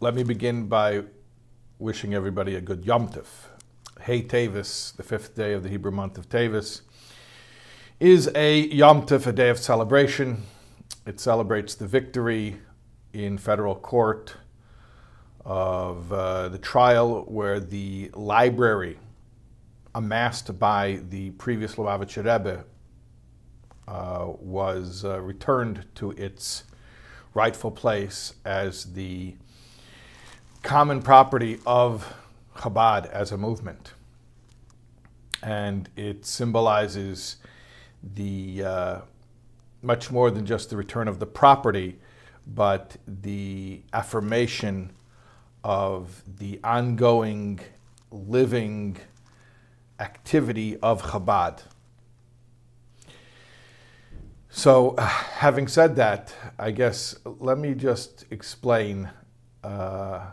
let me begin by wishing everybody a good Yom Tov. Hey Tavis, the fifth day of the Hebrew month of Tavis, is a Yom Tov, a day of celebration. It celebrates the victory in federal court of uh, the trial where the library amassed by the previous Lubavitcher Rebbe uh, was uh, returned to its rightful place as the common property of Chabad as a movement. And it symbolizes the uh, much more than just the return of the property, but the affirmation of the ongoing living activity of Chabad. So, having said that, I guess let me just explain. Uh,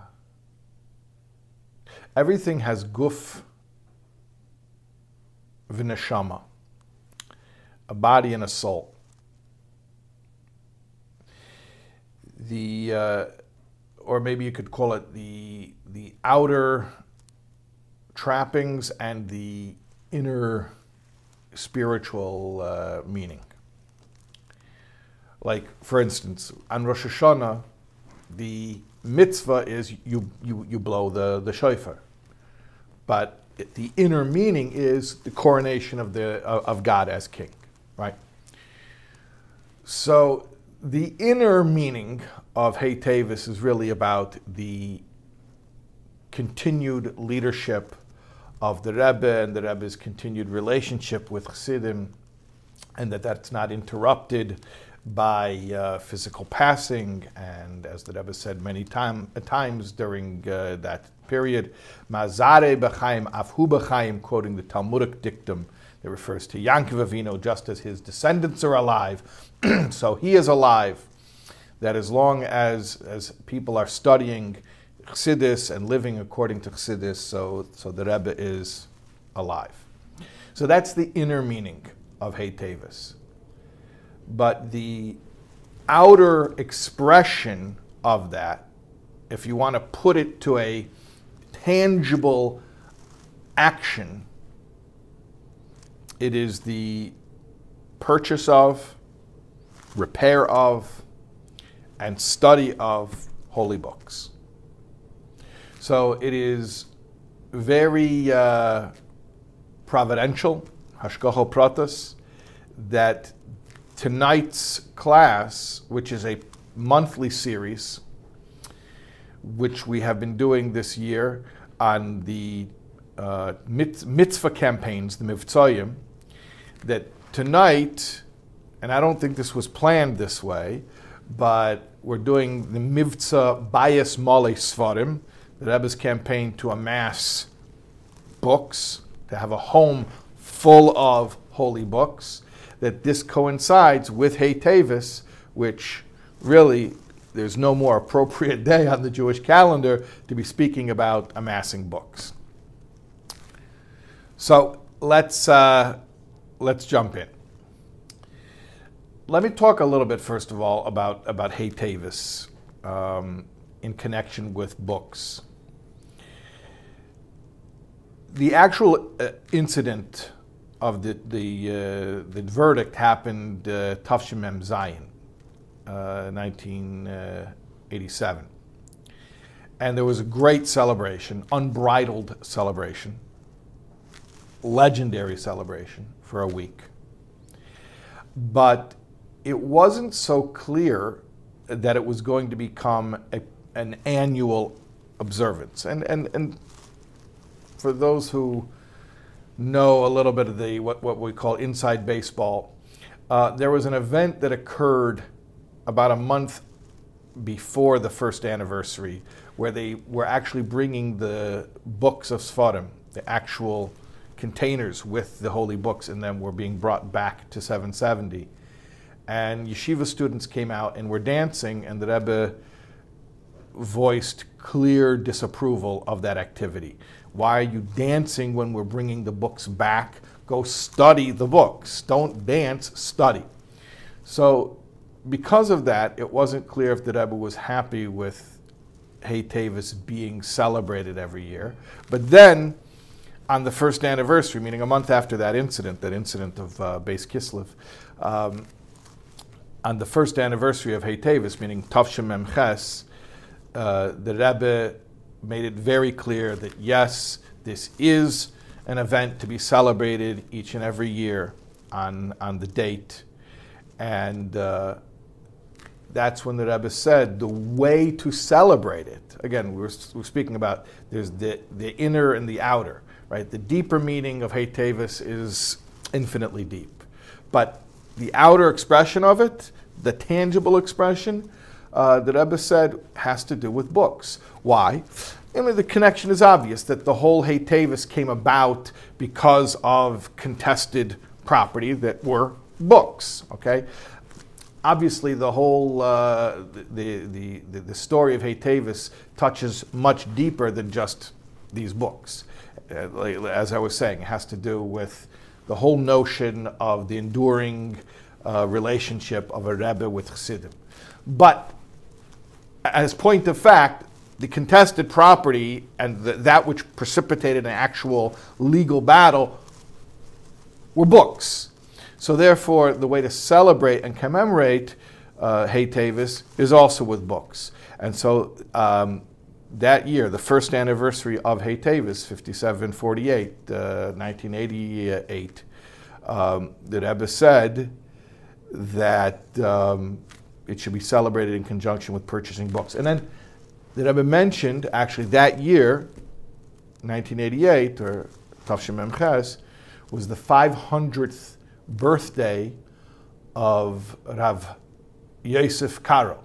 everything has guf v'neshama, a body and a soul. The, uh, or maybe you could call it the the outer trappings and the inner spiritual uh, meaning. Like, for instance, on Rosh Hashanah, the mitzvah is you, you, you blow the, the shofar. But the inner meaning is the coronation of, the, of God as king, right? So the inner meaning of Hey Tavis is really about the continued leadership of the Rebbe and the Rebbe's continued relationship with Chassidim, and that that's not interrupted by uh, physical passing, and as the Rebbe said many time, times during uh, that period, Mazare b'chaim afhu b'chaim, quoting the Talmudic dictum that refers to Yankov just as his descendants are alive, so he is alive. That as long as as people are studying Chassidus and living according to Chassidus, so so the Rebbe is alive. So that's the inner meaning of Hey Tavis but the outer expression of that, if you want to put it to a tangible action, it is the purchase of, repair of, and study of holy books. So it is very uh, providential, hashgacha pratis, that tonight's class, which is a monthly series, which we have been doing this year on the uh, mitzvah campaigns, the Mivtzoyim, that tonight, and I don't think this was planned this way, but we're doing the Mivtza Bais Malei Sfarim, the Rebbe's campaign to amass books, to have a home full of holy books that this coincides with Hey Tavis, which really there's no more appropriate day on the Jewish calendar to be speaking about amassing books. So let's uh, let's jump in. Let me talk a little bit first of all about about Hey Tavis um, in connection with books. The actual uh, incident of the the, uh, the verdict happened uh, Zayin, uh, 1987, and there was a great celebration, unbridled celebration, legendary celebration for a week. But it wasn't so clear that it was going to become a, an annual observance, and and and for those who know a little bit of the what, what we call inside baseball. Uh, there was an event that occurred about a month before the first anniversary where they were actually bringing the books of Sfarim, the actual containers with the holy books in them were being brought back to 770. And yeshiva students came out and were dancing, and the Rebbe voiced clear disapproval of that activity. Why are you dancing when we're bringing the books back? Go study the books. Don't dance, study. So, because of that, it wasn't clear if the Rebbe was happy with Hey Tavis being celebrated every year. But then, on the first anniversary, meaning a month after that incident, that incident of uh, Beis Kislev, um, on the first anniversary of Hey Tavis, meaning Tavshim Memches, uh, the Rebbe made it very clear that yes, this is an event to be celebrated each and every year on, on the date. And uh, that's when the Rebbe said the way to celebrate it, again, we were, we were speaking about there's the, the inner and the outer, right? The deeper meaning of Hey is infinitely deep. But the outer expression of it, the tangible expression, uh, the Rebbe said has to do with books. Why? I mean, the connection is obvious that the whole Hey came about because of contested property that were books. Okay, obviously the whole uh, the, the, the the story of Hey Tavis touches much deeper than just these books. Uh, as I was saying, it has to do with the whole notion of the enduring uh, relationship of a Rebbe with Chassidim. But as point of fact, the contested property and the, that which precipitated an actual legal battle were books. So therefore, the way to celebrate and commemorate uh, Tavis is also with books. And so um, that year, the first anniversary of Hey Tavis, 5748, uh, 1988, um, the Rebbe said that um, it should be celebrated in conjunction with purchasing books. And then the Rebbe mentioned actually that year, 1988, or Tafshim Memches, was the 500th birthday of Rav Yosef Karo,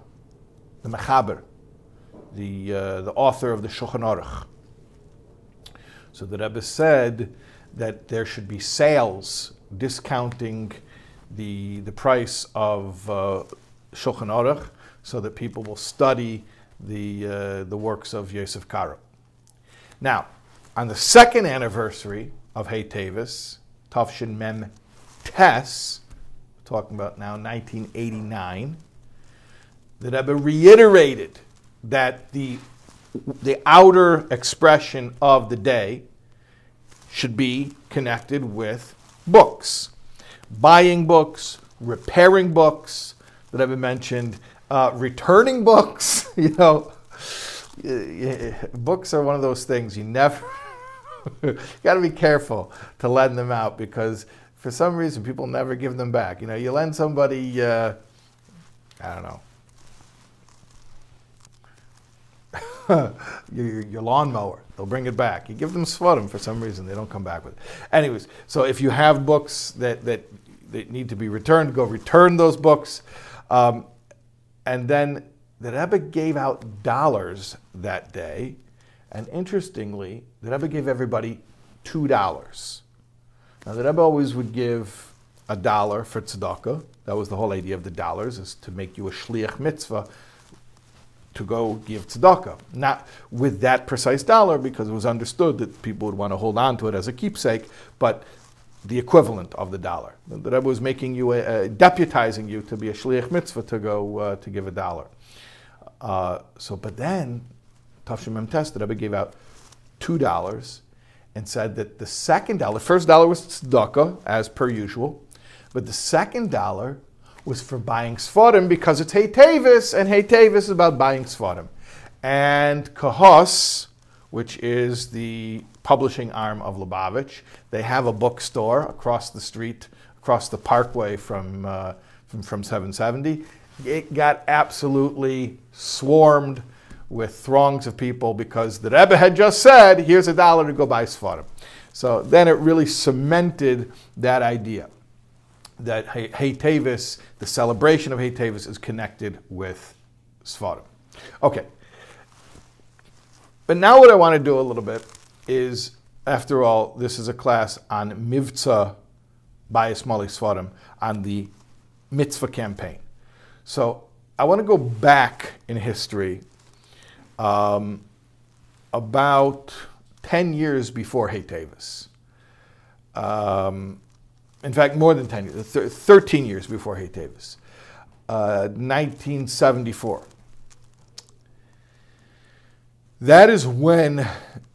the Mechaber, the, uh, the author of the Shulchan Aruch. So the Rebbe said that there should be sales discounting the, the price of uh, Shulchan Aruch so that people will study the, uh, the works of Yosef Karo. Now, on the second anniversary of Hey Tavis, Tafshin Mem Tes, talking about now 1989, the Rebbe reiterated that the, the outer expression of the day should be connected with books, buying books, repairing books, that have been mentioned, uh, returning books. You know, books are one of those things you never. you got to be careful to lend them out because for some reason people never give them back. You know, you lend somebody, uh, I don't know, your, your lawnmower. They'll bring it back. You give them Sfarim for some reason, they don't come back with it. Anyways, so if you have books that, that, that need to be returned, go return those books. Um, and then the Rebbe gave out dollars that day. And interestingly, the Rebbe gave everybody two dollars. Now the Rebbe always would give a dollar for tzedakah. That was the whole idea of the dollars, is to make you a shliach mitzvah to go give tzedakah. Not with that precise dollar, because it was understood that people would want to hold on to it as a keepsake, but the equivalent of the dollar. The Rebbe was making you, a, a, deputizing you to be a shliach mitzvah to go uh, to give a dollar. Uh, so, but then, Tafshim Mem Tes, the Rebbe gave out two dollars and said that the second dollar, first dollar was tzedakah, as per usual, but the second dollar was for buying Sfarim because it's Hey Tavis, and Hey Tavis is about buying Sfarim. And Kahos, which is the publishing arm of Lubavitch. They have a bookstore across the street, across the parkway from, uh, from, from 770. It got absolutely swarmed with throngs of people because the Rebbe had just said, here's a dollar to go buy Sfarim. So then it really cemented that idea that Hey Tavis, the celebration of Hey Tavis, is connected with Sfarim. Okay. But now what I want to do a little bit is, after all, this is a class on Mivtza Bayis Malei Sfarim, on the mitzvah campaign. So I want to go back in history um, about 10 years before Hey Tavis. Um, in fact, more than 10 years, 13 years before Hey Tavis. Uh, 1974. That is when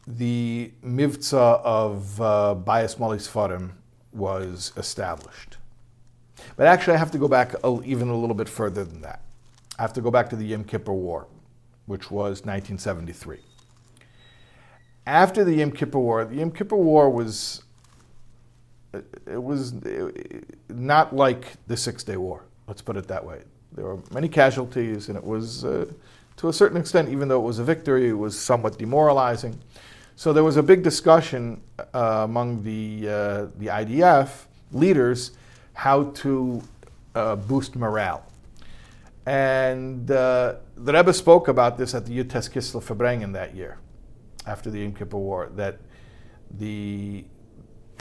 the Mivtza of uh, Bais Malei Sfarim was established. But actually, I have to go back a, even a little bit further than that. I have to go back to the Yom Kippur War, which was 1973. After the Yom Kippur War, the Yom Kippur War was it was not like the Six Day War. Let's put it that way. There were many casualties, and it was, uh, to a certain extent, even though it was a victory, it was somewhat demoralizing. So there was a big discussion uh, among the uh, the IDF leaders how to uh, boost morale. And uh, the Rebbe spoke about this at the Yud-Tes Kislev Farbrengen that year, after the Yom Kippur War, that the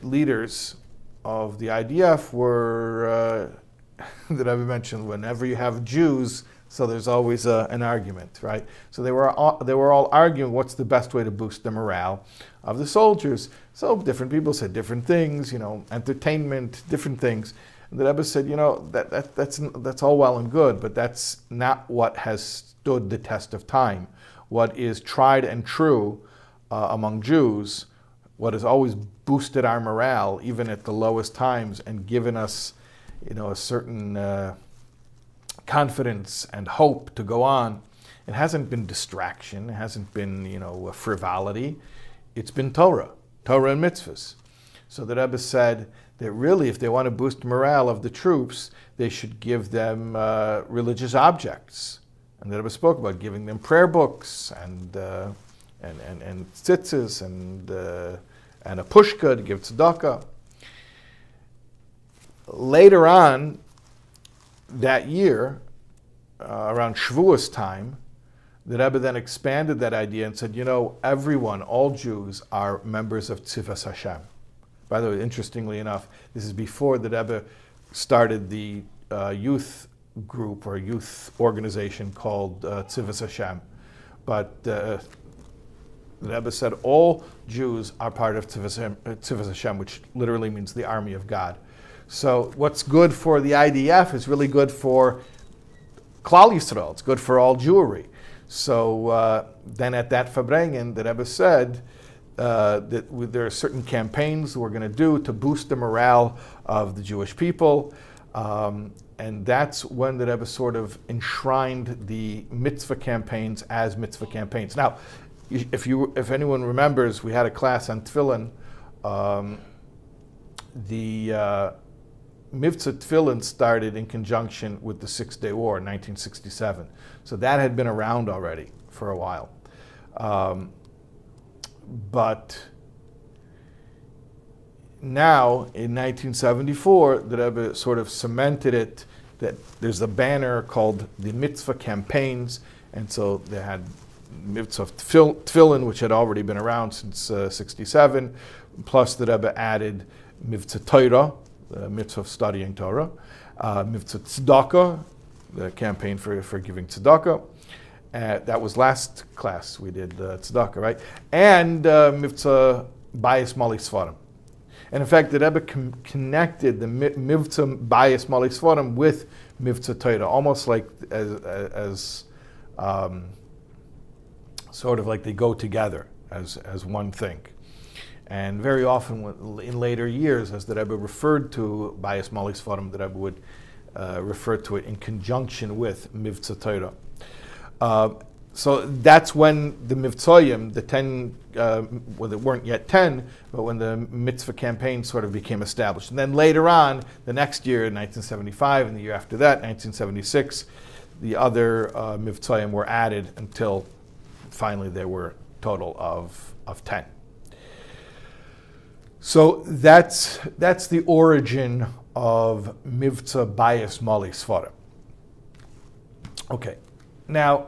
leaders of the IDF were, uh, that Rebbe mentioned, whenever you have Jews, so there's always a, an argument, right? So they were, all, they were all arguing what's the best way to boost the morale of the soldiers. So different people said different things, you know, entertainment, different things. And the Rebbe said, you know, that, that, that's, that's all well and good, but that's not what has stood the test of time. What is tried and true uh, among Jews, what has always boosted our morale, even at the lowest times, and given us, you know, a certain uh, confidence and hope to go on. It hasn't been distraction. It hasn't been, you know, frivolity. It's been Torah, Torah and mitzvahs. So the Rebbe said that really, if they want to boost morale of the troops, they should give them uh, religious objects. And the Rebbe spoke about giving them prayer books and uh, and and, and tzitzis and uh, and a pushka to give tzedakah. Later on that year, uh, around Shavuos time, the Rebbe then expanded that idea and said, you know, everyone, all Jews, are members of Tzivas Hashem. By the way, interestingly enough, this is before the Rebbe started the uh, youth group or youth organization called uh, Hashem. But uh, the Rebbe said all Jews are part of Tzivas Hashem, which literally means the army of God. So what's good for the IDF is really good for Klal Yisrael. It's good for all Jewry. So uh, then at that Farbrengen, the Rebbe said uh, that there are certain campaigns we're going to do to boost the morale of the Jewish people. Um, and that's when the Rebbe sort of enshrined the mitzvah campaigns as mitzvah campaigns. Now, if you, if anyone remembers, we had a class on tefillin. Um, the uh, Mivtza Tefillin started in conjunction with the Six Day War in 1967. So that had been around already for a while. Um, but now, in 1974, the Rebbe sort of cemented it that there's a banner called the Mitzvah Campaigns, and so they had Mivtza Tefillin, which had already been around since uh, 67, plus the Rebbe added Mivtza Torah, the mitzvah of studying Torah, uh, Mivtza tzedakah, the campaign for, for giving tzedakah. Uh, that was last class we did uh, tzedakah, right? And uh, Mivtza Bais Malei Sfarim. And in fact, the Rebbe com- connected the Mivtza Bais Malei Sfarim with mitzvah Torah, almost like as, as um, sort of like they go together as, as one thing. And very often in later years, as the Rebbe referred to Bais Malei Sfarim, the Rebbe would uh, refer to it in conjunction with Mivtza Torah. Uh, so that's when the Mivtzoyim, the 10, uh, well, there weren't yet 10, but when the mitzvah campaign sort of became established. And then later on, the next year, 1975, and the year after that, 1976, the other uh, Mivtzoyim were added until finally there were a total of, of 10. So that's, that's the origin of Mivtza Bais Malei Sfarim. Okay, now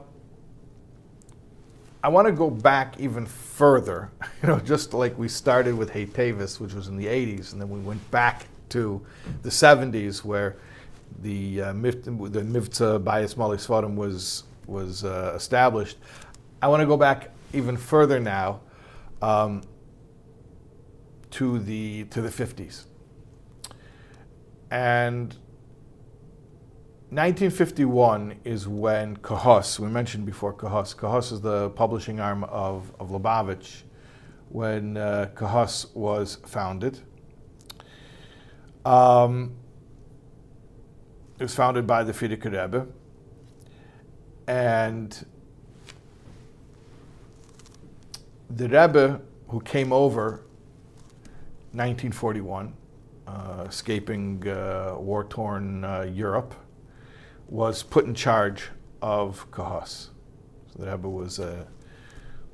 I want to go back even further, you know, just like we started with Hey Tavis, which was in the 80s, and then we went back to the 70s where the, uh, Mivtza Bais Malei Sfarim was, was uh, established. I want to go back even further now. Um, to the to the 50s. And 1951 is when Kahos, we mentioned before Kahos, Kahos is the publishing arm of, of Lubavitch, when uh, Kahos was founded. Um, it was founded by the Frierdiker Rebbe, and the Rebbe who came over 1941, uh, escaping uh, war-torn uh, Europe, was put in charge of Kahos. So the Rebbe was uh,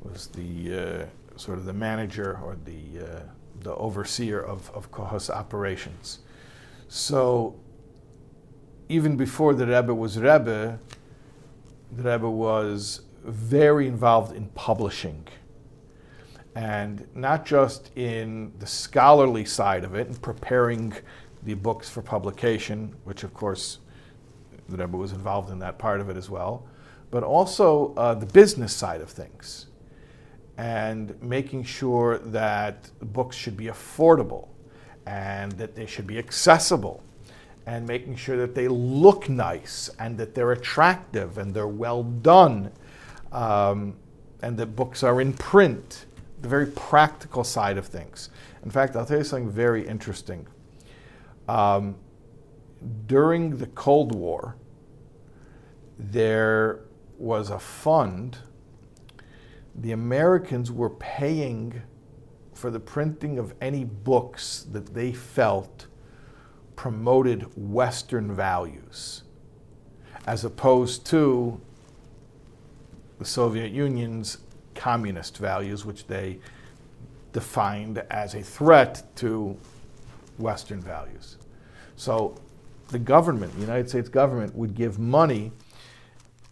was the uh, sort of the manager or the uh, the overseer of, of Kahos operations. So even before the Rebbe was Rebbe, the Rebbe was very involved in publishing. And not just in the scholarly side of it and preparing the books for publication, which of course Rebbe was involved in that part of it as well, but also uh, the business side of things and making sure that books should be affordable and that they should be accessible and making sure that they look nice and that they're attractive and they're well done um, and that books are in print, the very practical side of things. In fact, I'll tell you something very interesting. Um, during the Cold War, there was a fund. The Americans were paying for the printing of any books that they felt promoted Western values, as opposed to the Soviet Union's communist values, which they defined as a threat to Western values. So the government, the United States government, would give money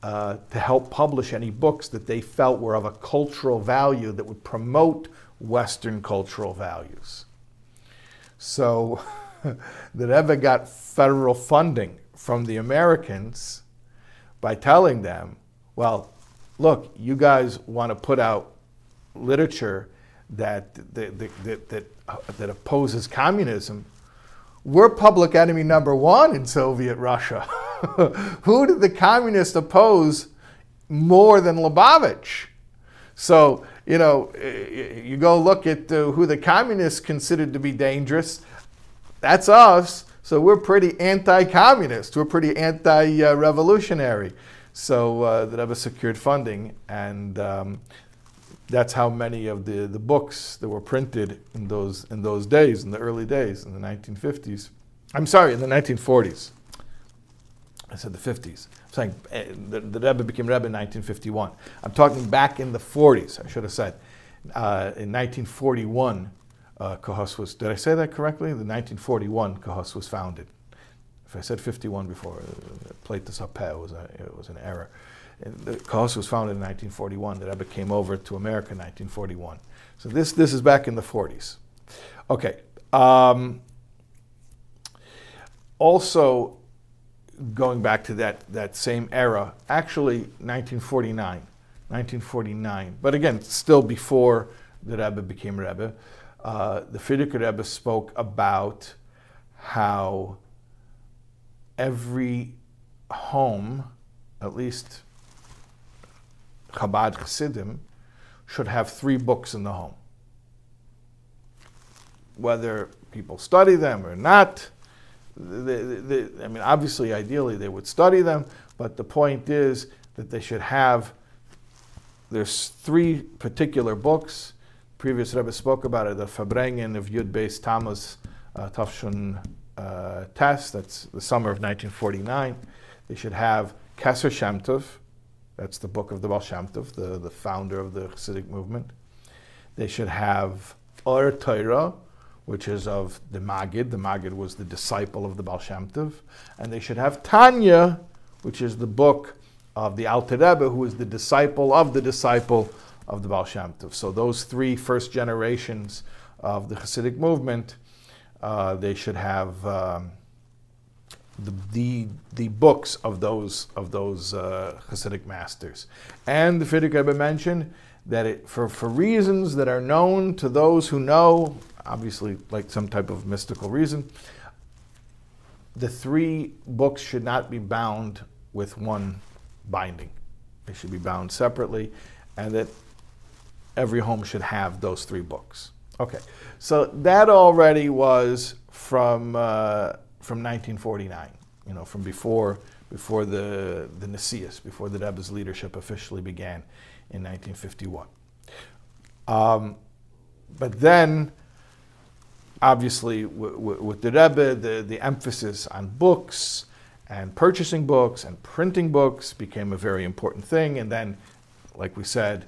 uh, to help publish any books that they felt were of a cultural value that would promote Western cultural values. So the Rebbe got federal funding from the Americans by telling them, well, look, you guys want to put out literature that, that, that, that, that opposes communism. We're public enemy number one in Soviet Russia. Who did the communists oppose more than Lubavitch? So, you know, you go look at uh, who the communists considered to be dangerous. That's us. So we're pretty anti-communist. We're pretty anti-revolutionary. So uh, that have secured funding, and um, that's how many of the, the books that were printed in those in those days, in the early days, in the 1950s. I'm sorry, in the 1940s. I said the 50s. I'm saying uh, the, the Rebbe became Rebbe in 1951. I'm talking back in the 40s. I should have said uh, in 1941 uh, Kahos was, did I say that correctly? The 1941 Kahos was founded. If I said 51 before, uh, plate this up, it was, a, it was an error. The Kahos was founded in 1941. The Rebbe came over to America in 1941. So this, this is back in the 40s. Okay. Um, also, going back to that, that same era, actually 1949, 1949, but again, still before the Rebbe became Rebbe, uh, the Frierdiker Rebbe spoke about how every home, at least Chabad Chassidim, should have three books in the home. Whether people study them or not, I mean, obviously, ideally, they would study them, but the point is that they should have, there's three particular books previous Rebbe spoke about it, the Farbrengen of Yud Beis Tammuz uh, Tafshun uh, test, that's the summer of 1949. They should have Keser Shem Tov, that's the book of the Baal Shem Tov, the, the founder of the Hasidic movement. They should have Or Torah, which is of the Magid. The Magid was the disciple of the Baal Shem Tov. And they should have Tanya, which is the book of the Alter Rebbe, who is the disciple of the disciple of the Baal Shem Tov. So those three first generations of the Hasidic movement, uh, they should have um, the, the, the books of those of those uh, Hasidic masters. And the Frierdiker Rebbe mentioned that it, for, for reasons that are known to those who know, obviously like some type of mystical reason, the three books should not be bound with one binding. They should be bound separately, and that every home should have those three books. Okay, so that already was from uh, from 1949. You know, from before before the the Nesias, before the Rebbe's leadership officially began in 1951. Um, but then, obviously, with the Rebbe, the, the emphasis on books and purchasing books and printing books became a very important thing. And then, like we said,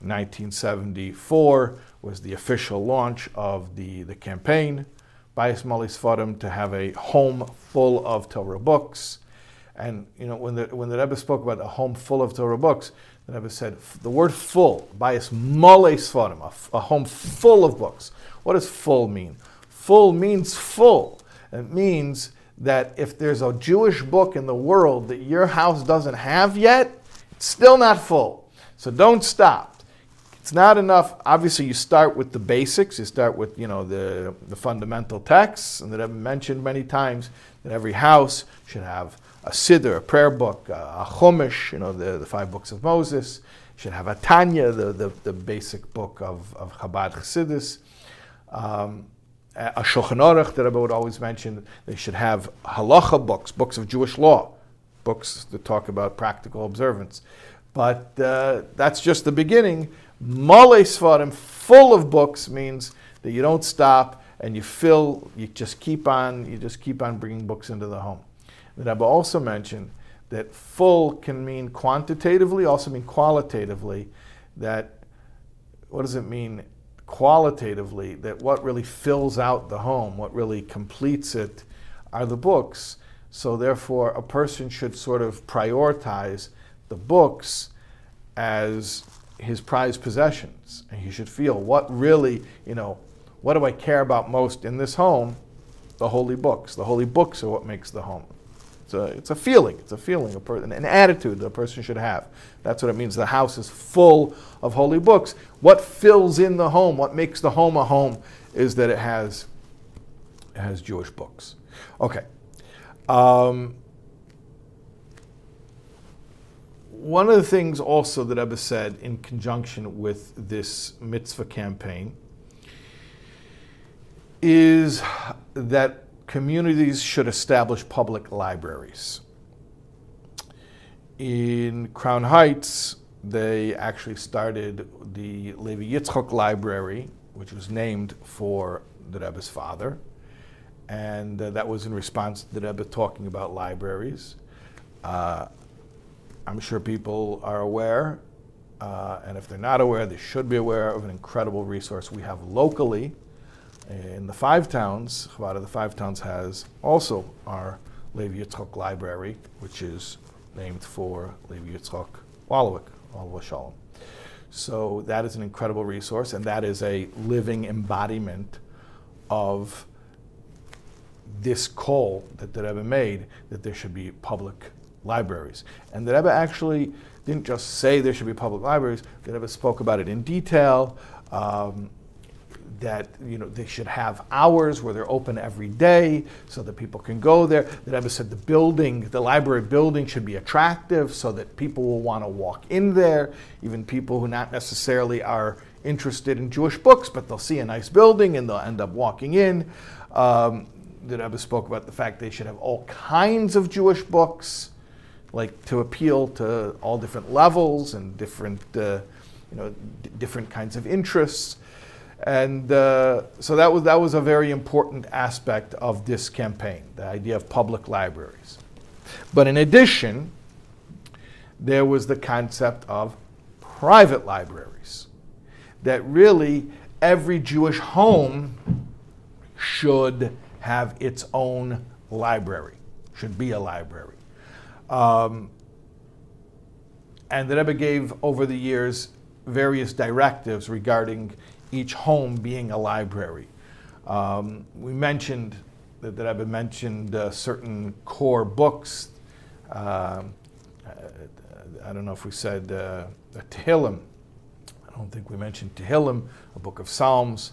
1974 was the official launch of the, the campaign Bais Malei Sfarim to have a home full of Torah books. And you know, when the when the Rebbe spoke about a home full of Torah books, the Rebbe said the word "full" Bais Malei Sfarim, a home full of books. What does "full" mean? Full means full. It means that if there's a Jewish book in the world that your house doesn't have yet, it's still not full. So don't stop. It's not enough. Obviously, you start with the basics. You start with you know the the fundamental texts, and that I've mentioned many times that every house should have a siddur, a prayer book, a chumash, you know the, the five books of Moses. Should have a Tanya, the, the, the basic book of, of Chabad Chassidus. Um, a Shulchan Aruch that I would always mention. They should have halacha books, books of Jewish law, books that talk about practical observance. But uh, that's just the beginning. Malei Sfarim, full of books, means that you don't stop and you fill, you just keep on, you just keep on bringing books into the home. The Rebbe also mentioned that full can mean quantitatively, also mean qualitatively. That what does it mean qualitatively? That what really fills out the home, what really completes it, are the books. So therefore, a person should sort of prioritize the books as his prized possessions. And he should feel what really, you know, what do I care about most in this home? The holy books. The holy books are what makes the home. It's a, it's a feeling. It's a feeling, a per, an attitude that a person should have. That's what it means. The house is full of holy books. What fills in the home, what makes the home a home, is that it has, it has Jewish books. Okay. Um, one of the things also that Rebbe said in conjunction with this mitzvah campaign is that communities should establish public libraries. In Crown Heights, they actually started the Levi Yitzchok Library, which was named for the Rebbe's father. And uh, that was in response to the Rebbe talking about libraries. Uh, I'm sure people are aware, uh, and if they're not aware, they should be aware of an incredible resource we have locally in the five towns. Chabad of the Five Towns has also our Levi Yitzchok Library, which is named for Levi Yitzchok Wallowik, Wallowik Shalom. So that is an incredible resource, and that is a living embodiment of this call that the Rebbe made that there should be public libraries. And the Rebbe actually didn't just say there should be public libraries, the Rebbe spoke about it in detail. Um, that you know they should have hours where they're open every day so that people can go there. The Rebbe said the building, the library building, should be attractive so that people will want to walk in there, even people who not necessarily are interested in Jewish books, but they'll see a nice building and they'll end up walking in. Um, the Rebbe spoke about the fact they should have all kinds of Jewish books like to appeal to all different levels and different, uh, you know, different kinds of interests. And uh, so that was, that was a very important aspect of this campaign, the idea of public libraries. But in addition, there was the concept of private libraries, that really every Jewish home should have its own library, should be a library. Um, and the Rebbe gave over the years various directives regarding each home being a library. Um, we mentioned that the Rebbe mentioned uh, certain core books. Uh, I don't know if we said uh, Tehillim. I don't think we mentioned Tehillim, a book of Psalms.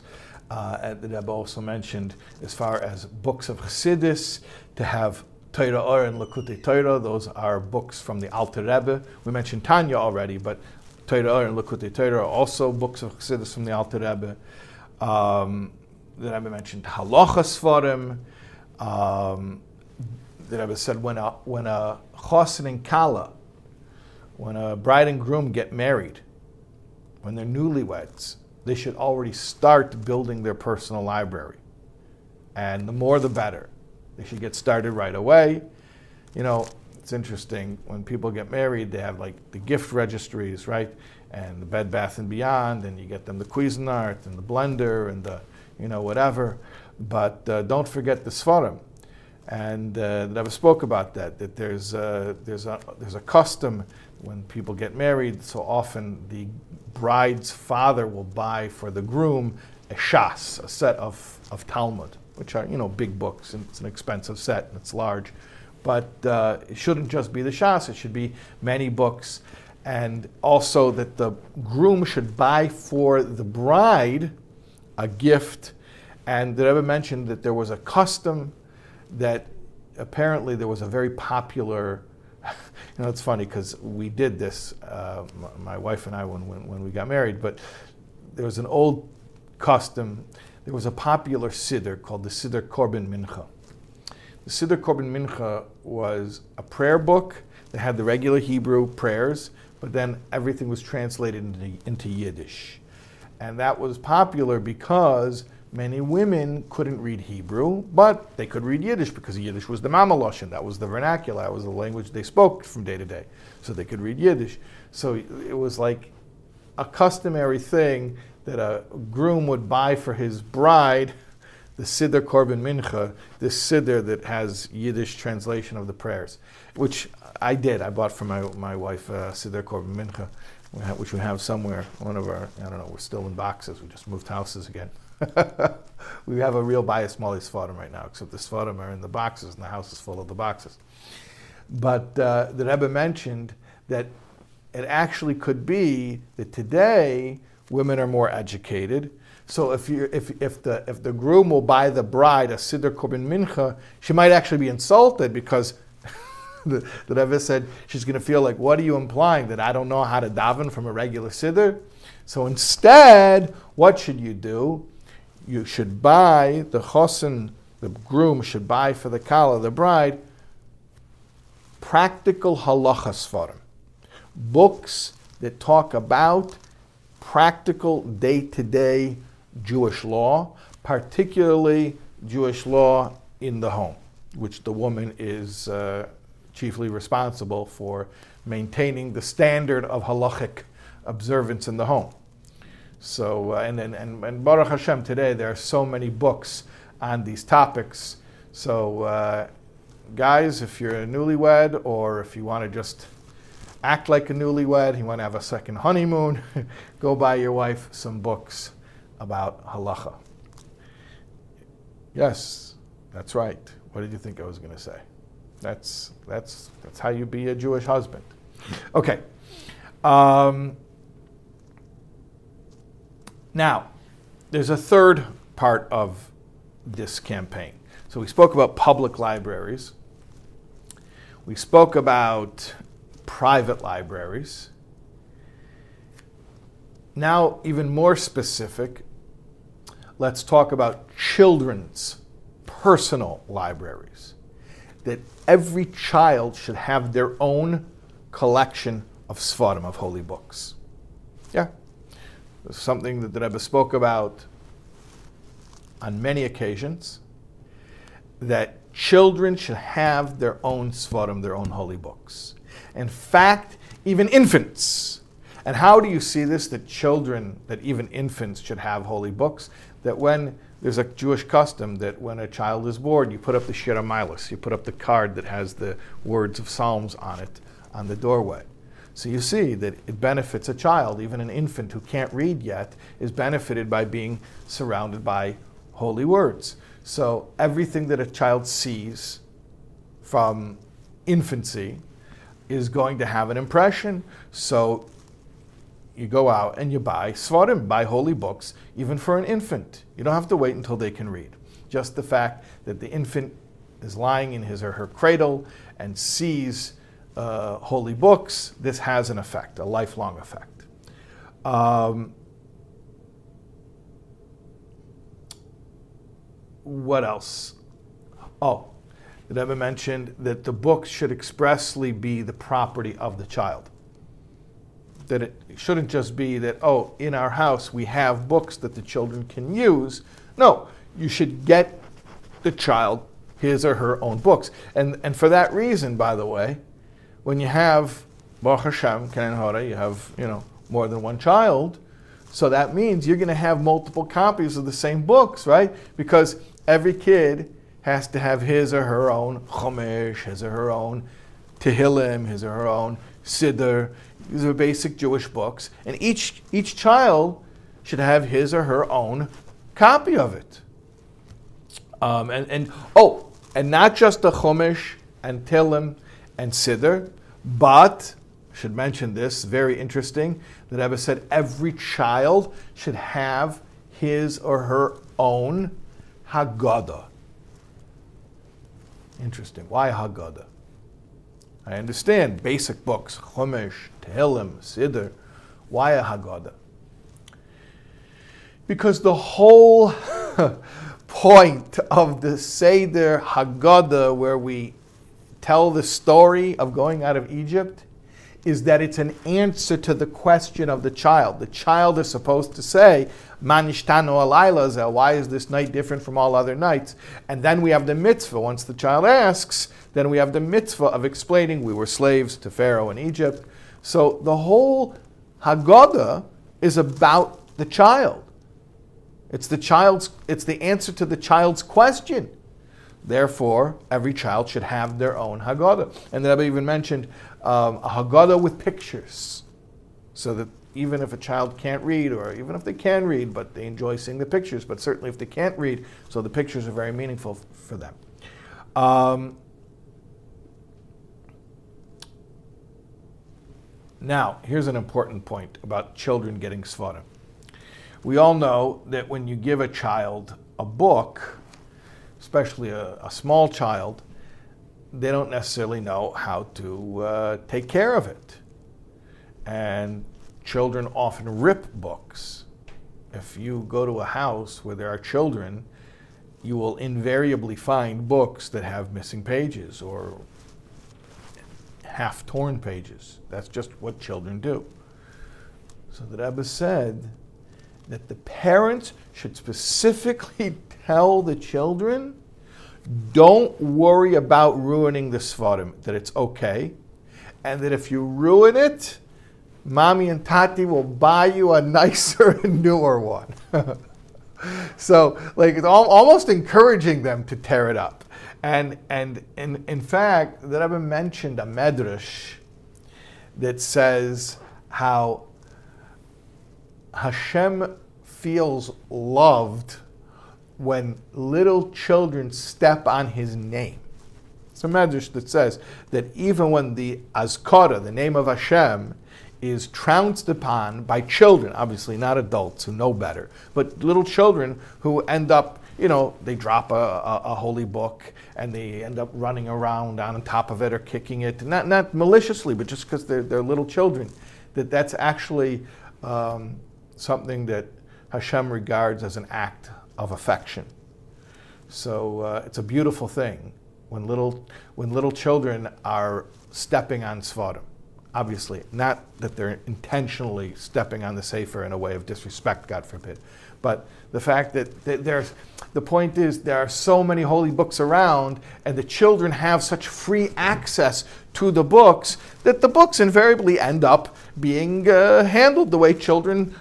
Uh, the Rebbe also mentioned, as far as books of Chassidus, to have Torah Or and Likutei Torah. Those are books from the Alter Rebbe. We mentioned Tanya already, but Torah Or and Likutei Torah are also books of Chassidus from the Alter Rebbe. Um, the Rebbe mentioned Halacha Sfarim. Um, the Rebbe said when a when a chosin and kala, when a bride and groom get married, when they're newlyweds, they should already start building their personal library, and the more the better. They should get started right away. You know, it's interesting when people get married, they have like the gift registries, right? And the Bed Bath and Beyond, and you get them the Cuisinart and the blender and the, you know, whatever. But uh, don't forget the Sfarim. And uh, never spoke about that. That there's a, there's a there's a custom when people get married. So often the bride's father will buy for the groom a shas, a set of, of Talmud which are you know big books and it's an expensive set and it's large, but uh, it shouldn't just be the shas. It should be many books, and also that the groom should buy for the bride a gift. And the Rebbe mentioned that there was a custom that apparently there was a very popular. You know, it's funny because we did this, uh, my wife and I, when, when, when we got married, but there was an old custom there was a popular siddur called the Siddur Korban Mincha. The Siddur Korban Mincha was a prayer book that had the regular Hebrew prayers, but then everything was translated into, into Yiddish. And that was popular because many women couldn't read Hebrew, but they could read Yiddish because Yiddish was the mamaloshin, that was the vernacular, that was the language they spoke from day to day. So they could read Yiddish. So it was like a customary thing that a groom would buy for his bride the Siddur Korban Mincha, this Siddur that has Yiddish translation of the prayers, which I did. I bought for my, my wife uh, Siddur Korban Mincha, which we have somewhere. One of our, I don't know, we're still in boxes. We just moved houses again. we have a real Bais Malei Sfarim right now, except the Sfarim are in the boxes and the house is full of the boxes. But uh, the Rebbe mentioned that it actually could be that today women are more educated. So if you if if the if the groom will buy the bride a siddur korban mincha, she might actually be insulted because the, the Rebbe said she's going to feel like, what are you implying that I don't know how to daven from a regular siddur? So instead, what should you do? You should buy the chosin, the groom should buy for the kala, the bride, practical halachas for him, books that talk about practical day to day Jewish law, particularly Jewish law in the home, which the woman is uh, chiefly responsible for maintaining the standard of halachic observance in the home. So, uh, and, and, and, Baruch Hashem, today there are so many books on these topics. So, uh, guys, if you're a newlywed or if you want to just act like a newlywed, you want to have a second honeymoon, go buy your wife some books about halacha. Yes, that's right. What did you think I was going to say? That's, that's, that's how you be a Jewish husband. Okay. Um, now, there's a third part of this campaign. So we spoke about public libraries. We spoke about private libraries. Now, even more specific, let's talk about children's personal libraries. That every child should have their own collection of Sfarim, of holy books. Yeah. Something that the Rebbe spoke about on many occasions, that children should have their own Sfarim, their own holy books. In fact, even infants. And how do you see this? That children, that even infants should have holy books. That when there's a Jewish custom that when a child is born, you put up the Shir HaMaalos, you put up the card that has the words of Psalms on it on the doorway. So you see that it benefits a child, even an infant who can't read yet, is benefited by being surrounded by holy words. So everything that a child sees from infancy is going to have an impression. So you go out and you buy sfarim, buy holy books, even for an infant. You don't have to wait until they can read. Just the fact that the infant is lying in his or her cradle and sees uh, holy books, this has an effect, a lifelong effect. Um, what else? Oh, the Rebbe mentioned that the books should expressly be the property of the child. That it shouldn't just be that, oh, in our house we have books that the children can use. No, you should get the child his or her own books. And, and for that reason, by the way, when you have Baruch Hashem, Kenan Hora, you have, you know, more than one child, so that means you're going to have multiple copies of the same books, right? Because every kid has to have his or her own Chumash, his or her own Tehillim, his or her own Siddur. These are basic Jewish books. And each, each child should have his or her own copy of it. Um, and, and, oh, and not just the Chumash and Tehillim and Siddur, but, should mention this, very interesting, that Rebbe said every child should have his or her own Haggadah. Interesting. Why Haggadah? I understand basic books, Chumash, Tehillim, Siddur. Why a Haggadah? Because the whole point of the Seder Haggadah, where we tell the story of going out of Egypt, is that it's an answer to the question of the child. The child is supposed to say, Manishtano alayla why is this night different from all other nights? And then we have the mitzvah. Once the child asks, then we have the mitzvah of explaining we were slaves to Pharaoh in Egypt. So the whole Haggadah is about the child. It's the child's it's the answer to the child's question. Therefore, every child should have their own Haggadah. And the Rebbe even mentioned um, a Haggadah with pictures, so that even if a child can't read, or even if they can read, but they enjoy seeing the pictures, but certainly if they can't read, so the pictures are very meaningful for them. Um, now, here's an important point about children getting Sfarim. We all know that when you give a child a book, especially a, a small child, they don't necessarily know how to uh, take care of it. And children often rip books. If you go to a house where there are children, you will invariably find books that have missing pages or half torn pages. That's just what children do. So the Rebbe said that the parents should specifically tell the children don't worry about ruining the Sfarim, that it's okay. And that if you ruin it, mommy and tati will buy you a nicer and newer one. so, like, it's almost encouraging them to tear it up. And, and in, in fact, that I've mentioned a medrash that says how Hashem feels loved when little children step on his name. It's a medrash that says that even when the Azkara, the name of Hashem, is trounced upon by children, obviously not adults who know better, but little children who end up, you know, they drop a, a, a holy book and they end up running around on top of it or kicking it, not, not maliciously, but just because they're, they're little children, that that's actually um, something that Hashem regards as an act of affection. So uh, it's a beautiful thing when little, when little children are stepping on Sfarim. Obviously, not that they're intentionally stepping on the sefer in a way of disrespect, God forbid, but the fact that there's, the point is there are so many holy books around and the children have such free access to the books that the books invariably end up being uh, handled the way children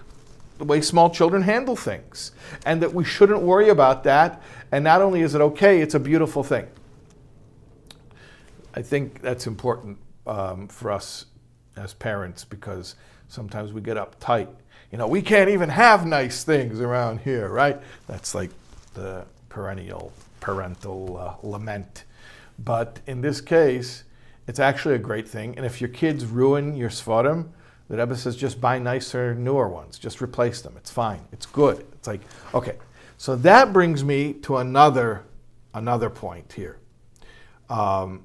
the way small children handle things, and that we shouldn't worry about that. And not only is it okay, it's a beautiful thing. I think that's important um, for us as parents because sometimes we get uptight. You know, we can't even have nice things around here, right? That's like the perennial parental uh, lament. But in this case, it's actually a great thing. And if your kids ruin your sfarim, the Rebbe says just buy nicer, newer ones. Just replace them. It's fine. It's good. It's like, okay. So that brings me to another, another point here. um,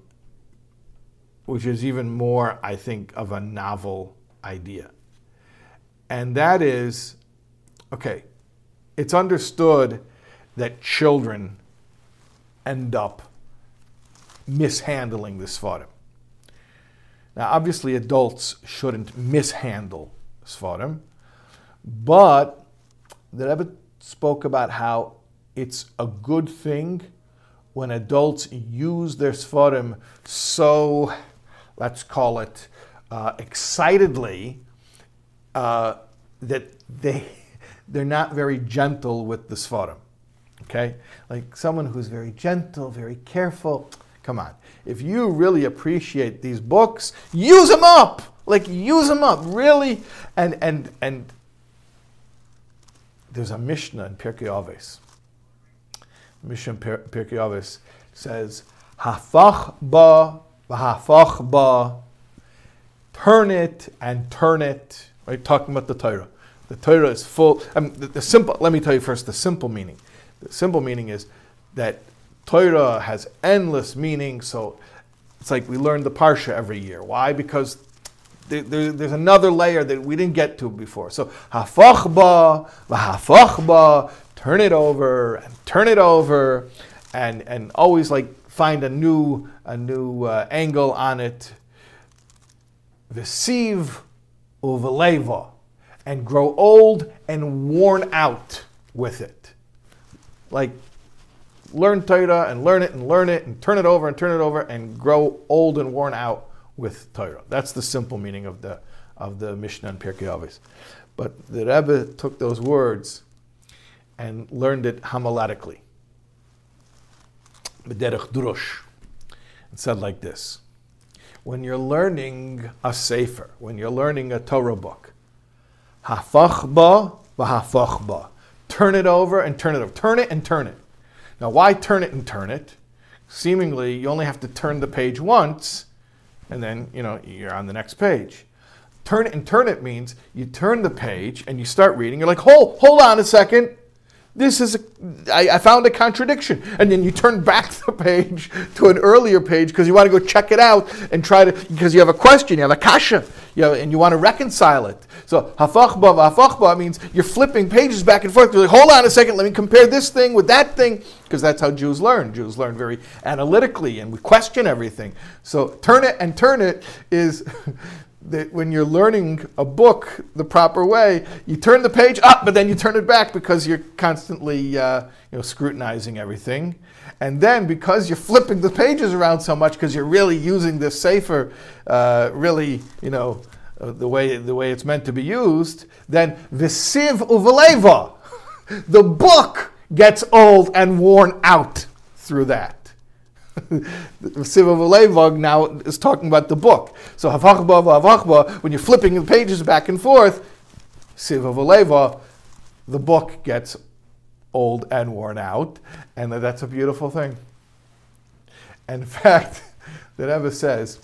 which is even more, I think, of a novel idea. And that is okay, it's understood that children end up mishandling the Sfarim. Now, obviously, adults shouldn't mishandle Sfarim, but the Rebbe spoke about how it's a good thing when adults use their Sfarim so, let's call it, uh, excitedly, uh, that they, they're not very gentle with the Sfarim. Okay? Like someone who's very gentle, very careful. Come on. If you really appreciate these books, use them up. Like use them up, really. And and and there's a Mishnah in Pirkei Avos. Mishnah Pirkei Avos says, "Hafach ba v'hafach ba." Turn it and turn it. Right, talking about the Torah. The Torah is full. I mean, the, the simple. Let me tell you first the simple meaning. The simple meaning is that Torah has endless meaning. So it's like we learn the Parsha every year. Why? Because there, there, there's another layer that we didn't get to before. So hafachba, v'hafachba, turn it over and turn it over, and and always like find a new a new uh, angle on it. Vesiv uveleva, and grow old and worn out with it. Like learn Torah and learn it and learn it and turn it over and turn it over and grow old and worn out with Torah. That's the simple meaning of the of the Mishnah and Pirkei Avos. But the Rebbe took those words and learned it homiletically. B'derech drush. It said like this. When you're learning a sefer, when you're learning a Torah book, hafach ba ba. Turn it over and turn it over. Turn it and turn it. Now, why turn it and turn it? Seemingly, you only have to turn the page once, and then you know you're on the next page. Turn it and turn it means you turn the page and you start reading. You're like, hold, hold on a second. This is, a, I, I found a contradiction. And then you turn back the page to an earlier page because you want to go check it out and try to, because you have a question, you have a kasha, you know, and you want to reconcile it. So hafachba, hafachba means you're flipping pages back and forth. You're like, hold on a second, let me compare this thing with that thing, because that's how Jews learn. Jews learn very analytically and we question everything. So turn it and turn it is that when you're learning a book the proper way, you turn the page up, but then you turn it back because you're constantly uh, you know, scrutinizing everything. And then because you're flipping the pages around so much, because you're really using this sefer, uh, really, you know, uh, the way the way it's meant to be used, then visiv uvaleva, the book gets old and worn out through that. Siva now is talking about the book. So Havachba Havachba, when you're flipping the pages back and forth, Siva the book gets old and worn out, and that's a beautiful thing. In fact, the Rebbe says,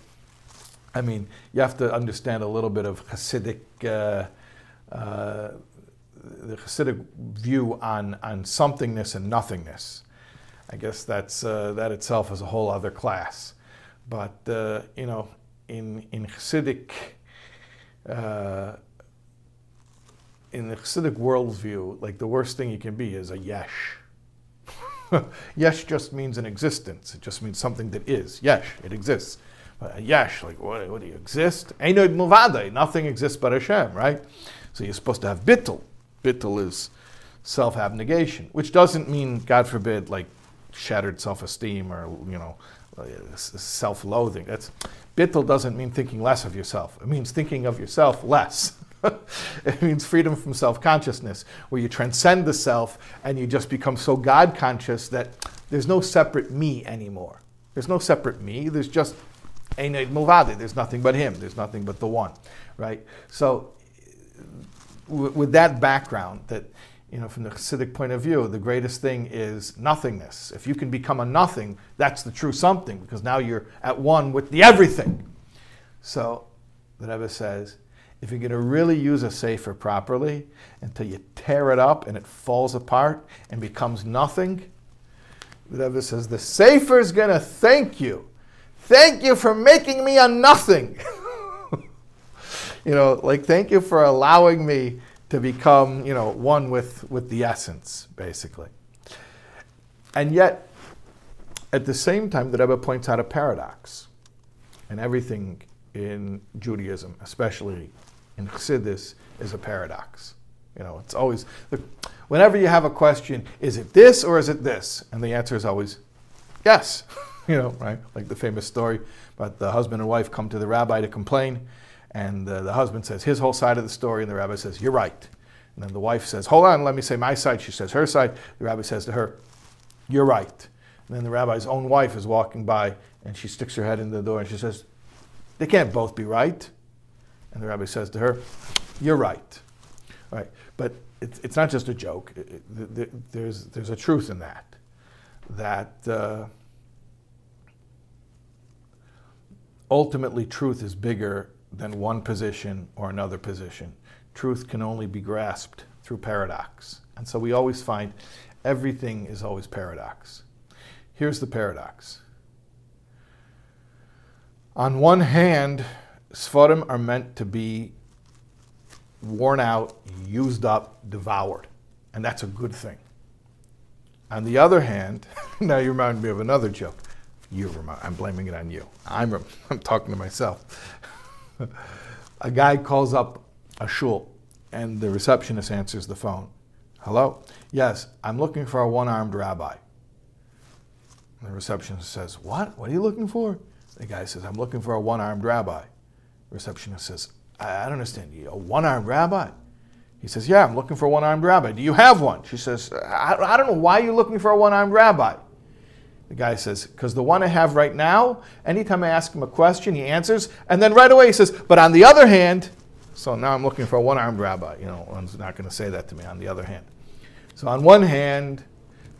I mean, you have to understand a little bit of Hasidic, uh, uh, the Hasidic view on, on somethingness and nothingness. I guess that's uh, that itself is a whole other class. But uh, you know, in in Hasidic uh, in the Hasidic worldview, like the worst thing you can be is a yesh. yesh just means an existence. It just means something that is. Yesh, it exists. Yesh, like what, what do you exist? Ein od milvado, nothing exists but Hashem, right? So you're supposed to have bittul. Bittul is self-abnegation, which doesn't mean, God forbid, like shattered self-esteem or you know self-loathing. That's bittul doesn't mean thinking less of yourself. It means thinking of yourself less. it means freedom from self-consciousness, where you transcend the self and you just become so God-conscious that there's no separate me anymore. There's no separate me. There's just Ein od milvado. There's nothing but him. There's nothing but the one, right? So, with that background, that you know, from the Hasidic point of view, the greatest thing is nothingness. If you can become a nothing, that's the true something because now you're at one with the everything. So the Rebbe says, if you're going to really use a sefer properly until you tear it up and it falls apart and becomes nothing, The Rebbe says, the Sefer is going to thank you. Thank you for making me a nothing. you know, like thank you for allowing me to become, you know, one with, with the essence, basically. And yet, at the same time, the Rebbe points out a paradox. And everything in Judaism, especially in Chassidus, is a paradox. You know, it's always, whenever you have a question, is it this or is it this? And the answer is always yes. you know, right? Like the famous story about the husband and wife come to the rabbi to complain, and the, the husband says his whole side of the story, and the rabbi says, You're right. And then the wife says, Hold on, let me say my side. She says her side. The rabbi says to her, You're right. And then the rabbi's own wife is walking by, and she sticks her head in the door and she says, They can't both be right. And the rabbi says to her, You're right. All right. But it's, it's not just a joke. It, it, there's, there's a truth in that. That. Uh, ultimately truth is bigger than one position or another position. Truth can only be grasped through paradox. And so we always find everything is always paradox. Here's the paradox. On one hand, Sfarim are meant to be worn out, used up, devoured. And that's a good thing. On the other hand, now you remind me of another joke you, Ramon. I'm blaming it on you. I'm, I'm talking to myself. A guy calls up a shul, and the receptionist answers the phone. Hello? Yes, I'm looking for a one armed rabbi. The receptionist says, What? What are you looking for? The guy says, I'm looking for a one armed rabbi. The receptionist says, I, I don't understand. A one armed rabbi? He says, Yeah, I'm looking for a one armed rabbi. Do you have one? She says, I, I don't know why are you're looking for a one armed rabbi. The guy says, because the one I have right now, anytime I ask him a question, he answers, and then right away he says, but on the other hand, so now I'm looking for a one armed rabbi. You know, one's not going to say that to me on the other hand. So on one hand,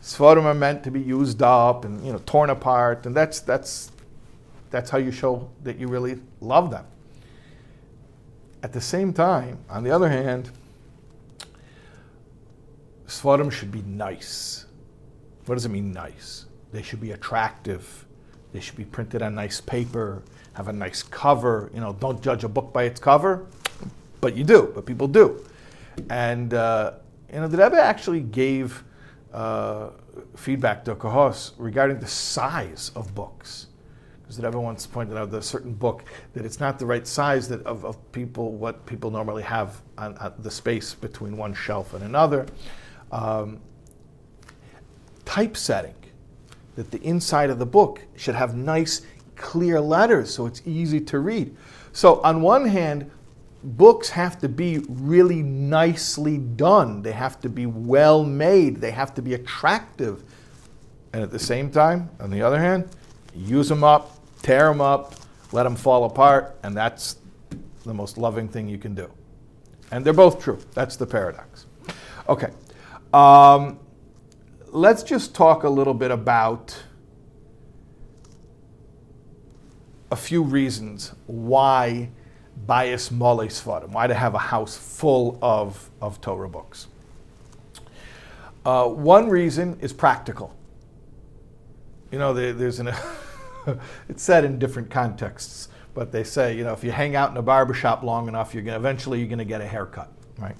Sforim are meant to be used up and you know torn apart, and that's that's that's how you show that you really love them. At the same time, on the other hand, Sforim should be nice. What does it mean, nice? They should be attractive. They should be printed on nice paper, have a nice cover. You know, don't judge a book by its cover, but you do, but people do. And, uh, you know, the Rebbe actually gave uh, feedback to Kehos regarding the size of books. Because the Rebbe once pointed out that a certain book, that it's not the right size that of, of people, what people normally have on, on the space between one shelf and another. Um, typesetting that the inside of the book should have nice, clear letters so it's easy to read. So, on one hand, books have to be really nicely done, they have to be well made, they have to be attractive. And at the same time, on the other hand, use them up, tear them up, let them fall apart, and that's the most loving thing you can do. And they're both true. That's the paradox. Okay. Um, let's just talk a little bit about a few reasons why Bais Malei Sfarim, why to have a house full of, of Torah books. Uh, one reason is practical. You know, there, there's an, it's said in different contexts, but they say, you know, if you hang out in a barbershop long enough, you're gonna, eventually you're going to get a haircut, right?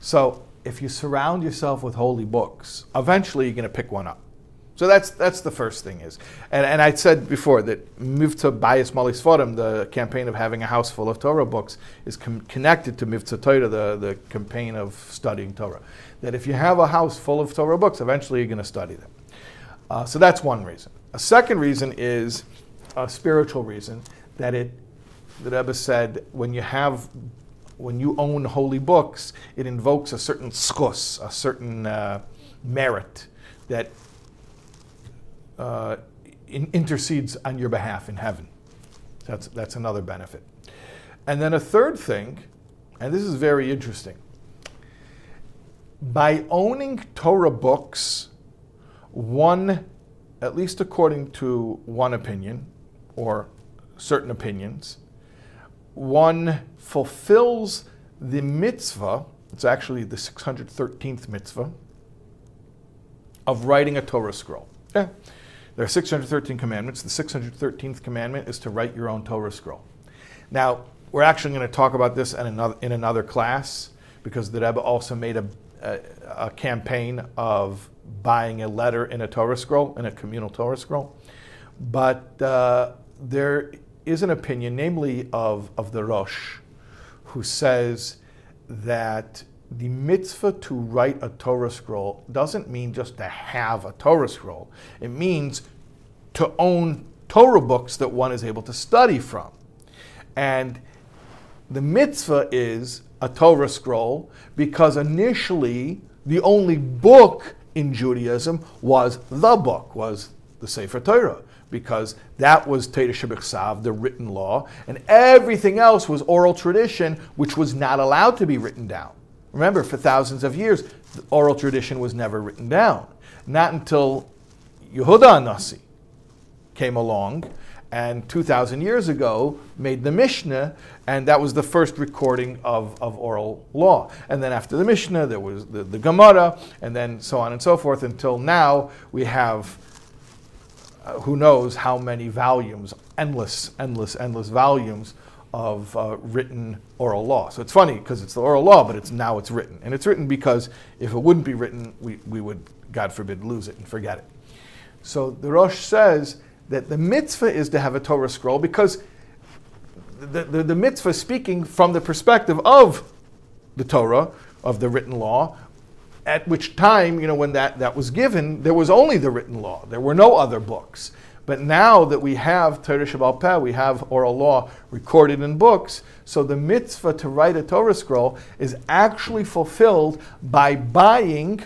So if you surround yourself with holy books, eventually you're going to pick one up. So that's that's the first thing is, and, and I said before that Mivtza Bayis Malei Sfarim, the campaign of having a house full of Torah books, is com- connected to Mivtza Torah, the, the campaign of studying Torah. That if you have a house full of Torah books, eventually you're going to study them. Uh, so that's one reason. A second reason is a spiritual reason that it, the Rebbe said, when you have when you own holy books, it invokes a certain zchus, a certain uh, merit that uh, in, intercedes on your behalf in heaven. That's, that's another benefit. And then a third thing, and this is very interesting. By owning Torah books, one, at least according to one opinion, or certain opinions, one fulfills the mitzvah, it's actually the 613th mitzvah, of writing a Torah scroll. Yeah. There are 613 commandments. The 613th commandment is to write your own Torah scroll. Now, we're actually going to talk about this in another, in another class because the Rebbe also made a, a, a campaign of buying a letter in a Torah scroll, in a communal Torah scroll. But uh, there is an opinion, namely of, of the Rosh, who says that the mitzvah to write a Torah scroll doesn't mean just to have a Torah scroll. It means to own Torah books that one is able to study from. And the mitzvah is a Torah scroll because initially the only book in Judaism was the book, was the Sefer Torah, because that was Shebechsav, the written law, and everything else was oral tradition, which was not allowed to be written down. Remember, for thousands of years, oral tradition was never written down. Not until Yehuda Nasi came along and 2,000 years ago made the Mishnah, and that was the first recording of, of oral law. And then after the Mishnah, there was the, the Gemara, and then so on and so forth, until now we have uh, who knows how many volumes, endless, endless, endless volumes of uh, written oral law. So it's funny because it's the oral law, but it's now it's written. And it's written because if it wouldn't be written, we, we would, God forbid, lose it and forget it. So the Rosh says that the mitzvah is to have a Torah scroll because the, the, the mitzvah speaking from the perspective of the Torah, of the written law, at which time, you know, when that, that was given, there was only the written law. There were no other books. But now that we have Torah Sheba'al Peh, we have oral law recorded in books, so the mitzvah to write a Torah scroll is actually fulfilled by buying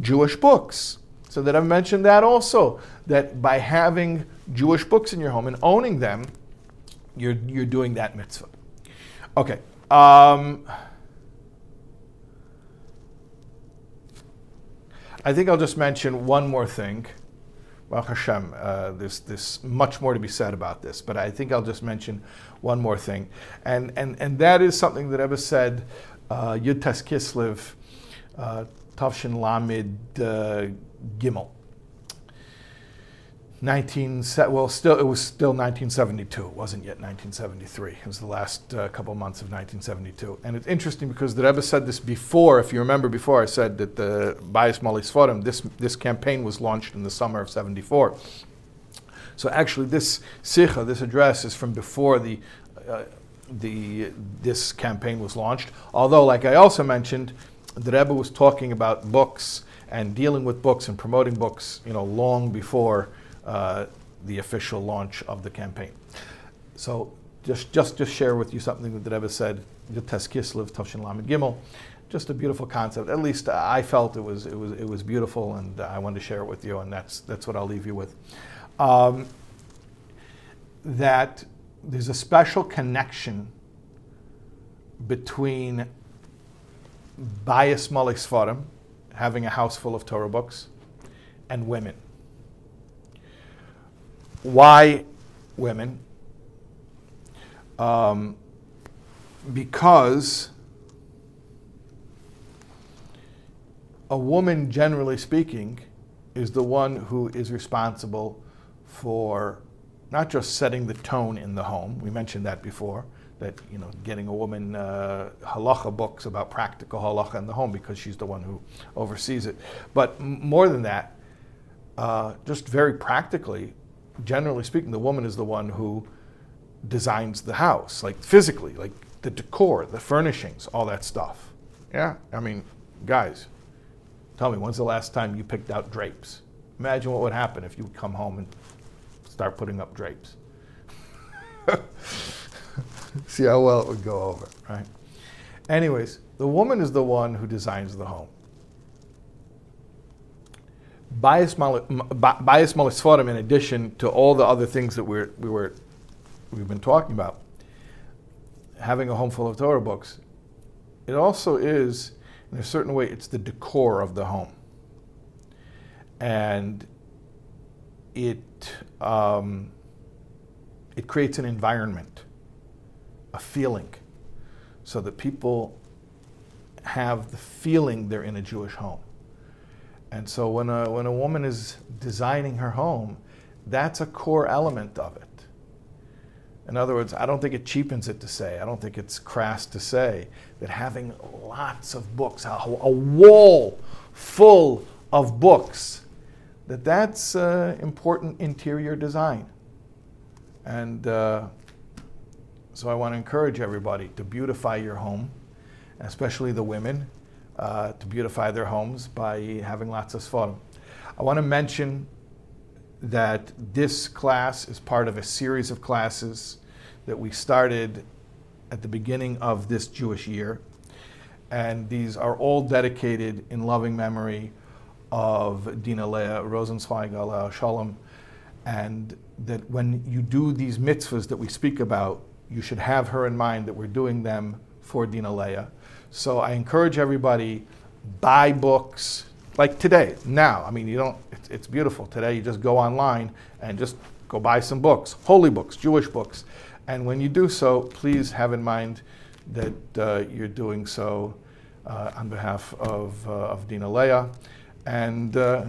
Jewish books. So that I've mentioned that also, that by having Jewish books in your home and owning them, you're, you're doing that mitzvah. Okay. Um, I think I'll just mention one more thing. Well, Hashem, uh, there's, there's much more to be said about this, but I think I'll just mention one more thing. And, and, and that is something that Rebbe said, uh, Yud Tes Kislev, uh, Tavshin Lamed uh, Gimel. 19 well still it was still 1972 it wasn't yet 1973 it was the last uh, couple months of 1972 and it's interesting because the Rebbe said this before if you remember before I said that the Bayis Malei Sfarim this this campaign was launched in the summer of 74 so actually this sikha this address is from before the uh, the this campaign was launched. Although like I also mentioned the Rebbe was talking about books and dealing with books and promoting books you know long before uh, the official launch of the campaign. So just just just share with you something that Rebbe said, Tes Kislev Toshin Lamed Gimel. Just a beautiful concept. At least I felt it was it was it was beautiful, and I wanted to share it with you, and that's that's what I'll leave you with. Um, that there's a special connection between Bayis Malei Sfarim, having a house full of Torah books, and women. Why women? Um, because a woman, generally speaking, is the one who is responsible for not just setting the tone in the home. We mentioned that before, that you know, getting a woman uh, halacha books about practical halacha in the home because she's the one who oversees it. But more than that, uh, just very practically, generally speaking, the woman is the one who designs the house, like physically, like the decor, the furnishings, all that stuff. Yeah, I mean, guys, tell me, when's the last time you picked out drapes? Imagine what would happen if you would come home and start putting up drapes. See how well it would go over, right? Anyways, the woman is the one who designs the home. Bayis Malei Sfarim, in addition to all the other things that we're, we were, we've been talking about, having a home full of Torah books, it also is, in a certain way, it's the decor of the home. And it, um, it creates an environment, a feeling, so that people have the feeling they're in a Jewish home. And so when a, when a woman is designing her home, that's a core element of it. In other words, I don't think it cheapens it to say, I don't think it's crass to say that having lots of books, a, a wall full of books, that that's uh, important interior design. And uh, so I want to encourage everybody to beautify your home, especially the women, uh, to beautify their homes by having lots of sforim. I want to mention that this class is part of a series of classes that we started at the beginning of this Jewish year. And these are all dedicated in loving memory of Dina Leah Rosenzweig, Allah Shalom. And that when you do these mitzvahs that we speak about, you should have her in mind that we're doing them for Dina Leah. So I encourage everybody, buy books, like today, now. I mean, you don't, it's, it's beautiful. Today, you just go online and just go buy some books, holy books, Jewish books. And when you do so, please have in mind that uh, you're doing so uh, on behalf of, uh, of Dina Leah. And uh,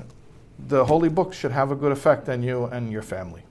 the holy books should have a good effect on you and your family.